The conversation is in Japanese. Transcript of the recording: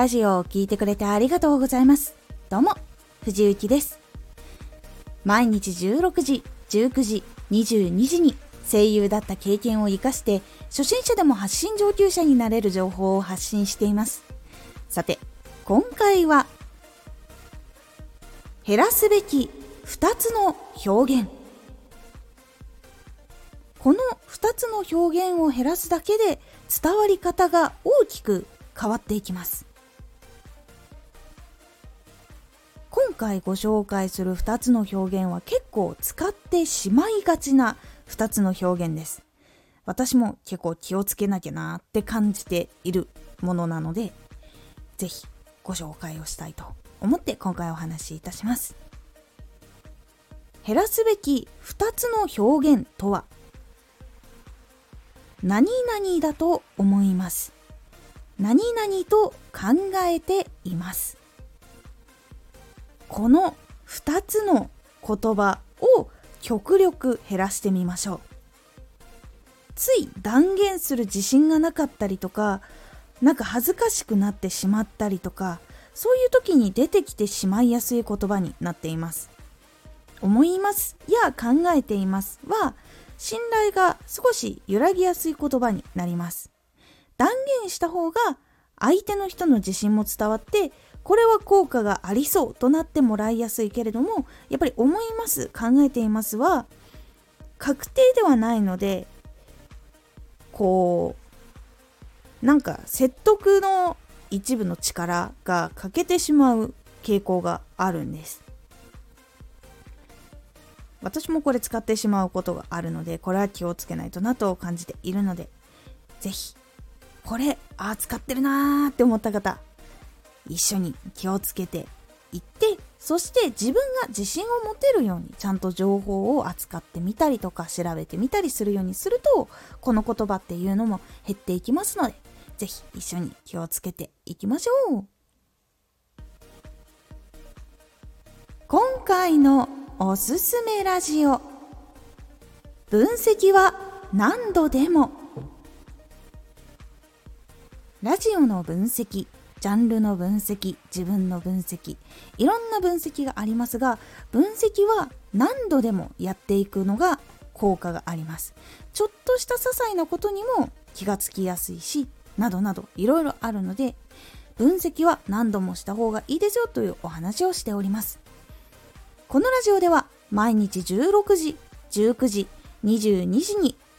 ラジオを聴いてくれてありがとうございます。どうも、藤幸です。毎日16時、19時、22時に声優だった経験を活かして初心者でも発信上級者になれる情報を発信しています。さて、今回は減らすべき2つの表現この2つの表現を減らすだけで伝わり方が大きく変わっていきます回ご紹介する2つの表現は結構使ってしまいがちな2つの表現です。私も結構気をつけなきゃなって感じているものなので是非ご紹介をしたいと思って今回お話しいたします。減らすべき2つの表現とは？何々だと思います。何々と考えています。この2つの言葉を極力減らしてみましょう。つい断言する自信がなかったりとかなんか恥ずかしくなってしまったりとかそういう時に出てきてしまいやすい言葉になっています。思いますや考えていますは信頼が少し揺らぎやすい言葉になります。断言した方が相手の人の自信も伝わってこれは効果がありそうとなってもらいやすいけれどもやっぱり思います考えていますは確定ではないのでこうなんか説得の一部の力が欠けてしまう傾向があるんです。私もこれ使ってしまうことがあるのでこれは気をつけないとなと感じているので是非これあ使ってるなーって思った方一緒に気をつけていってそして自分が自信を持てるようにちゃんと情報を扱ってみたりとか調べてみたりするようにするとこの言葉っていうのも減っていきますので是非一緒に気をつけていきましょう。今回のおすすめラジオ。分析は何度でも。ラジオの分析ジャンルの分析自分の分析いろんな分析がありますが分析は何度でもやっていくのが効果があります。ちょっとした些細なことにも気がつきやすいしなどなどいろいろあるので分析は何度もした方がいいですよというお話をしております。このラジオでは毎日16時、19時、22時に